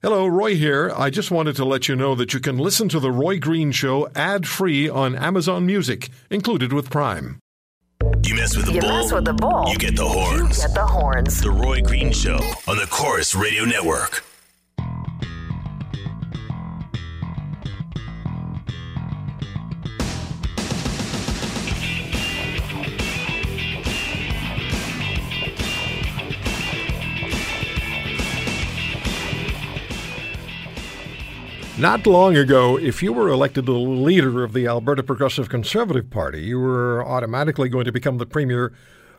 Hello, Roy here. I just wanted to let you know that you can listen to The Roy Green Show ad free on Amazon Music, included with Prime. You mess with the You bull, mess with the bull. you get the horns. You get the horns. The Roy Green Show on the Corus Radio Network. Not long ago, if you were elected the leader of the Alberta Progressive Conservative Party, you were automatically going to become the premier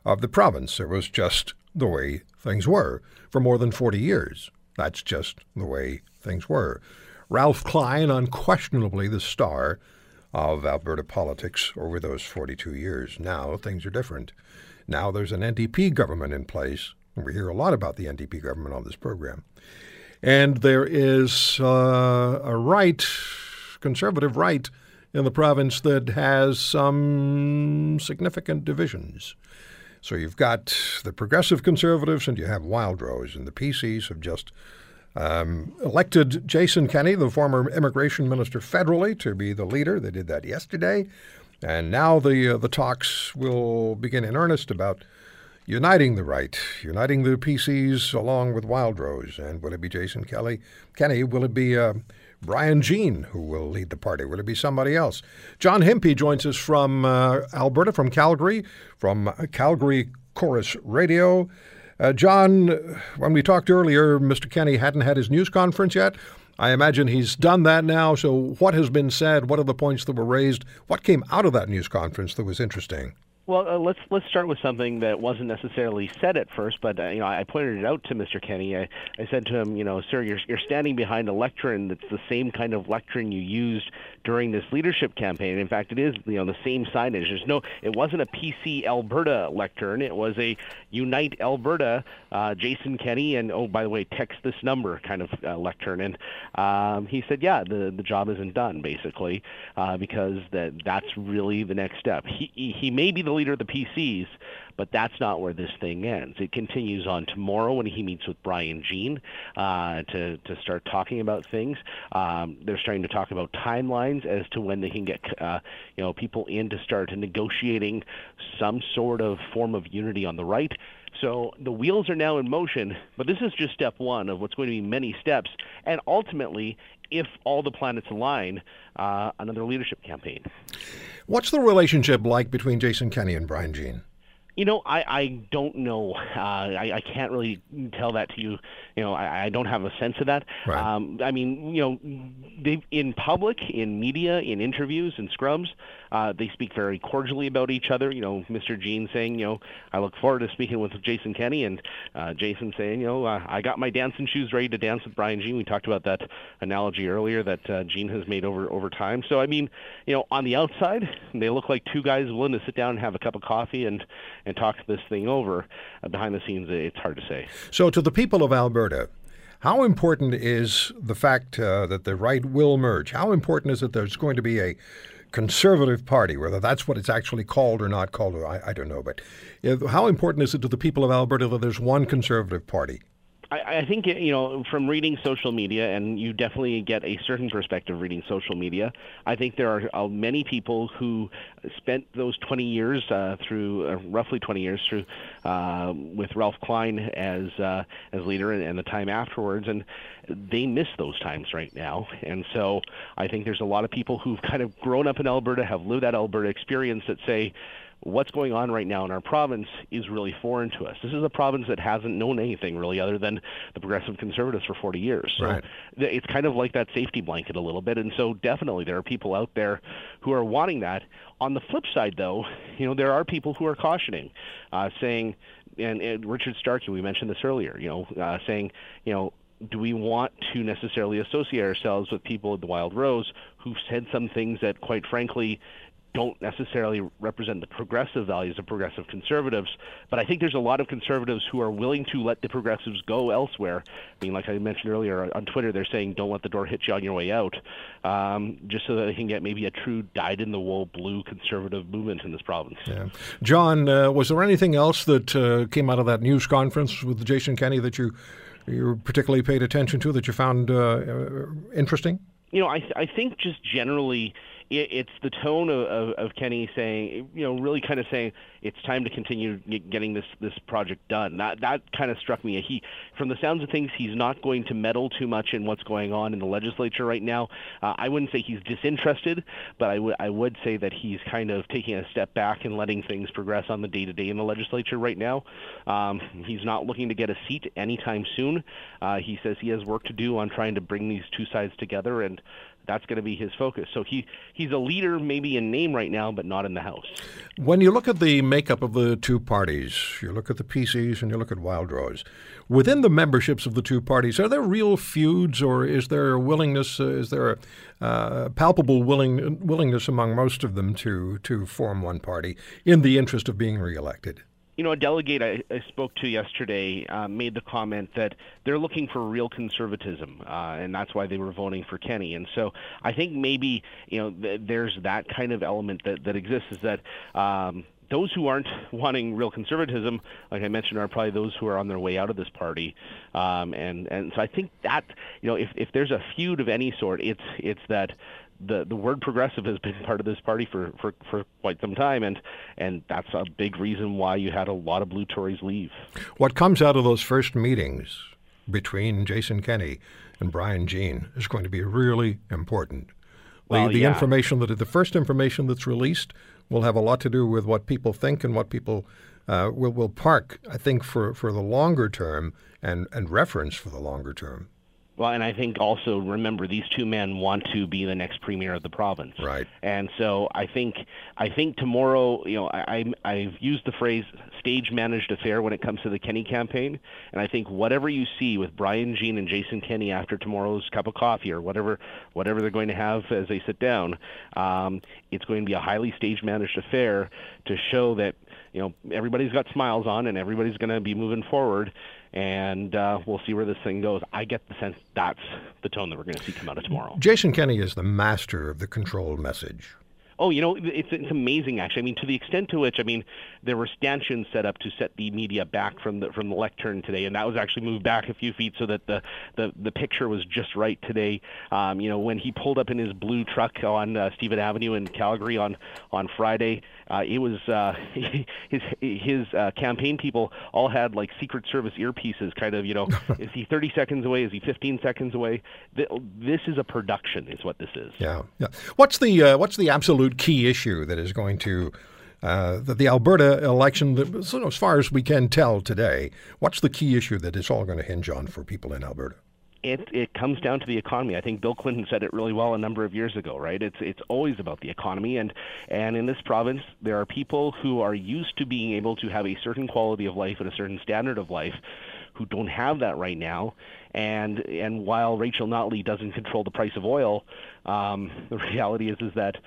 of the province. It was just the way things were for more than 40 years. That's just the way things were. Ralph Klein, unquestionably the star of Alberta politics over those 42 years. Now things are different. Now there's an NDP government in place. We hear a lot about the NDP government on this program. And there is uh, a right, conservative right, in the province that has some significant divisions. So you've got the progressive conservatives and you have Wildrose, and the PCs have just um, elected Jason Kenney, the former immigration minister federally, to be the leader. They did that yesterday. And now the, uh, the talks will begin in earnest about uniting the right, uniting the PCs along with Wildrose. And will it be Jason Kelly, Kenney? Will it be uh, Brian Jean who will lead the party? Will it be somebody else? John Hempy joins us from uh, Alberta, from Calgary, from Calgary Corus Radio. Uh, John, when we talked earlier, Mr. Kenney hadn't had his news conference yet. I imagine he's done that now. So, what has been said? What are the points that were raised? What came out of that news conference that was interesting? Well, uh, let's let's start with something that wasn't necessarily said at first, but uh, you know I pointed it out to Mr. Kenney. I, I said to him, you know, sir, you're you're standing behind a lectern that's the same kind of lectern you used during this leadership campaign. In fact, it is you know the same signage. There's no, it wasn't a PC Alberta lectern. It was a Unite Alberta, uh, Jason Kenney, and oh by the way, text this number kind of uh, lectern. And um, he said, yeah, the the job isn't done basically uh, because that that's really the next step. He he, he may be the leader of the PCs, but that's not where this thing ends. It continues on tomorrow when he meets with Brian Jean uh, to to start talking about things. Um, they're starting to talk about timelines as to when they can get uh, you know people in to start negotiating some sort of form of unity on the right. So the wheels are now in motion, but this is just step one of what's going to be many steps, and ultimately, if all the planets align, uh, another leadership campaign. What's the relationship like between Jason Kenney and Brian Jean? You know, I, I don't know. Uh, I, I can't really tell that to you. You know, I, I don't have a sense of that. Right. Um, I mean, you know, they in public, in media, in interviews, in scrums, uh, they speak very cordially about each other. You know, Mr. Jean saying, you know, I look forward to speaking with Jason Kenney, and uh, Jason saying, you know, uh, I got my dancing shoes ready to dance with Brian Jean. We talked about that analogy earlier that uh, Jean has made over over time. So I mean, you know, on the outside, they look like two guys willing to sit down and have a cup of coffee and and talk this thing over. Uh, behind the scenes, it's hard to say. So, to the people of Alberta, how important is the fact uh, that the right will merge? How important is it there's going to be a conservative party, whether that's what it's actually called or not called, I, I don't know. But uh, how important is it to the people of Alberta that there's one conservative party? I, I think you know from reading social media, and you definitely get a certain perspective reading social media. I think there are uh, many people who spent those 20 years uh, through uh, roughly 20 years through uh, with Ralph Klein as uh, as leader, and, and the time afterwards, and they miss those times right now. And so I think there's a lot of people who've kind of grown up in Alberta, have lived that Alberta experience, that say what's going on right now in our province is really foreign to us. This is a province that hasn't known anything really other than the progressive conservatives for 40 years. So Right. it's kind of like that safety blanket a little bit. And so definitely there are people out there who are wanting that. On the flip side, though, you know, there are people who are cautioning, uh, saying, and, and Richard Starke, we mentioned this earlier, you know, uh, saying, you know, do we want to necessarily associate ourselves with people at the Wild Rose who've said some things that, quite frankly, don't necessarily represent the progressive values of progressive conservatives. But I think there's a lot of conservatives who are willing to let the progressives go elsewhere. I mean, like I mentioned earlier on Twitter, they're saying don't let the door hit you on your way out, um, just so that they can get maybe a true dyed-in-the-wool blue conservative movement in this province. Yeah. John, uh, was there anything else that uh, came out of that news conference with Jason Kenney that you you particularly paid attention to that you found uh, interesting? You know, I I think just generally it's the tone of, of, of, Kenney saying, you know, really kind of saying it's time to continue getting this this project done. That that kind of struck me. He, from the sounds of things, he's not going to meddle too much in what's going on in the legislature right now. Uh, I wouldn't say he's disinterested, but I would I would say that he's kind of taking a step back and letting things progress on the day to day in the legislature right now. Um, he's not looking to get a seat anytime soon. Uh, he says he has work to do on trying to bring these two sides together and that's going to be his focus. So he he's a leader, maybe in name right now, but not in the House. When you look at the makeup of the two parties, you look at the PCs and you look at Wildrose. Within the memberships of the two parties, are there real feuds, or is there a willingness? Uh, is there a uh, palpable willing, willingness among most of them to to form one party in the interest of being reelected? You know, a delegate I, I spoke to yesterday uh, made the comment that they're looking for real conservatism, uh, and that's why they were voting for Kenney. And so I think maybe you know th- there's that kind of element that that exists is that. Um, those who aren't wanting real conservatism, like I mentioned, are probably those who are on their way out of this party, um, and and so I think that you know if if there's a feud of any sort, it's it's that the the word progressive has been part of this party for, for, for quite some time, and and that's a big reason why you had a lot of blue Tories leave. What comes out of those first meetings between Jason Kenney and Brian Jean is going to be really important. Well, the, the yeah. information that the first information that's released will have a lot to do with what people think and what people uh, will will park. I think for, for the longer term and and reference for the longer term. Well, and I think also remember these two men want to be the next premier of the province. Right. And so I think I think tomorrow, you know, I, I I've used the phrase stage managed affair when it comes to the Kenney campaign, and I think whatever you see with Brian Jean and Jason Kenney after tomorrow's cup of coffee or whatever whatever they're going to have as they sit down, um, it's going to be a highly stage managed affair to show that you know everybody's got smiles on and everybody's going to be moving forward and uh, we'll see where this thing goes. I get the sense that's the tone that we're going to see come out of tomorrow. Jason Kenney is the master of the control message. Oh, you know, it's it's amazing actually. I mean, to the extent to which, I mean, there were stanchions set up to set the media back from the from the lectern today, and that was actually moved back a few feet so that the the, the picture was just right today. Um, you know, when he pulled up in his blue truck on uh, Stephen Avenue in Calgary on on Friday, uh, it was uh, his his uh, campaign people all had like Secret Service earpieces, kind of. You know, is he 30 seconds away? Is he 15 seconds away? This is a production, is what this is. Yeah, yeah. What's the uh, what's the absolute absolute key issue that is going to uh, the, the Alberta election, as far as we can tell today, what's the key issue that it's all going to hinge on for people in Alberta? It it comes down to the economy. I think Bill Clinton said it really well a number of years ago, right? It's it's always about the economy, and and in this province, there are people who are used to being able to have a certain quality of life and a certain standard of life, who don't have that right now. And and while Rachel Notley doesn't control the price of oil, um, the reality is is that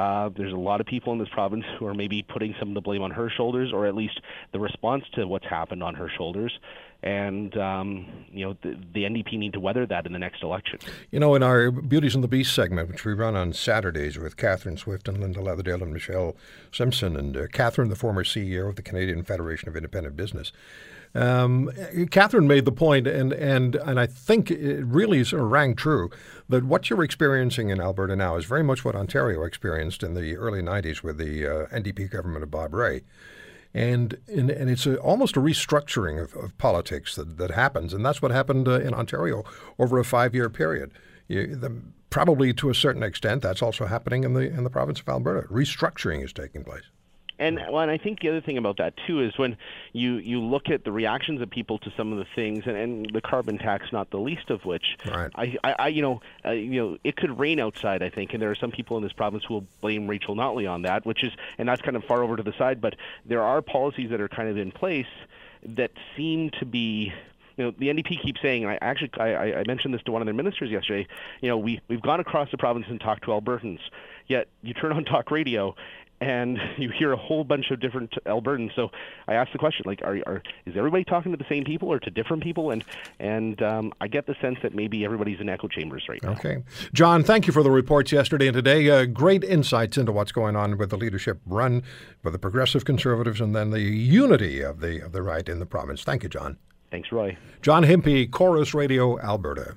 uh, there's a lot of people in this province who are maybe putting some of the blame on her shoulders, or at least the response to what's happened on her shoulders. And um, you know the, the, NDP need to weather that in the next election. You know, in our Beauties and the Beast segment, which we run on Saturdays with Catherine Swift and Linda Leatherdale and Michelle Simpson, and uh, Catherine, the former CEO of the Canadian Federation of Independent Business. Um, Catherine made the point, and, and, and I think it really sort of rang true, that what you're experiencing in Alberta now is very much what Ontario experienced in the early 90s with the uh, NDP government of Bob Rae. And, and, and it's a, almost a restructuring of, of politics that, that happens. And that's what happened uh, in Ontario over a five year period. You, the, probably to a certain extent, that's also happening in the, in the province of Alberta. Restructuring is taking place. And well, and I think the other thing about that too is when you you look at the reactions of people to some of the things, and, and the carbon tax not the least of which. Right. I, I, I you know, uh, you know, it could rain outside. I think, and there are some people in this province who will blame Rachel Notley on that, which is, and that's kind of far over to the side. But there are policies that are kind of in place that seem to be you know, the NDP keeps saying, and I actually I, I mentioned this to one of their ministers yesterday. You know, we we've gone across the province and talked to Albertans. Yet you turn on talk radio, and you hear a whole bunch of different Albertans. So I asked the question, like, are, are is everybody talking to the same people or to different people? And and um, I get the sense that maybe everybody's in echo chambers right now. Okay, John, thank you for the reports yesterday and today. Uh, great insights into what's going on with the leadership run by the Progressive Conservatives and then the unity of the of the right in the province. Thank you, John. Thanks, Roy. John Himpey, Corus Radio, Alberta.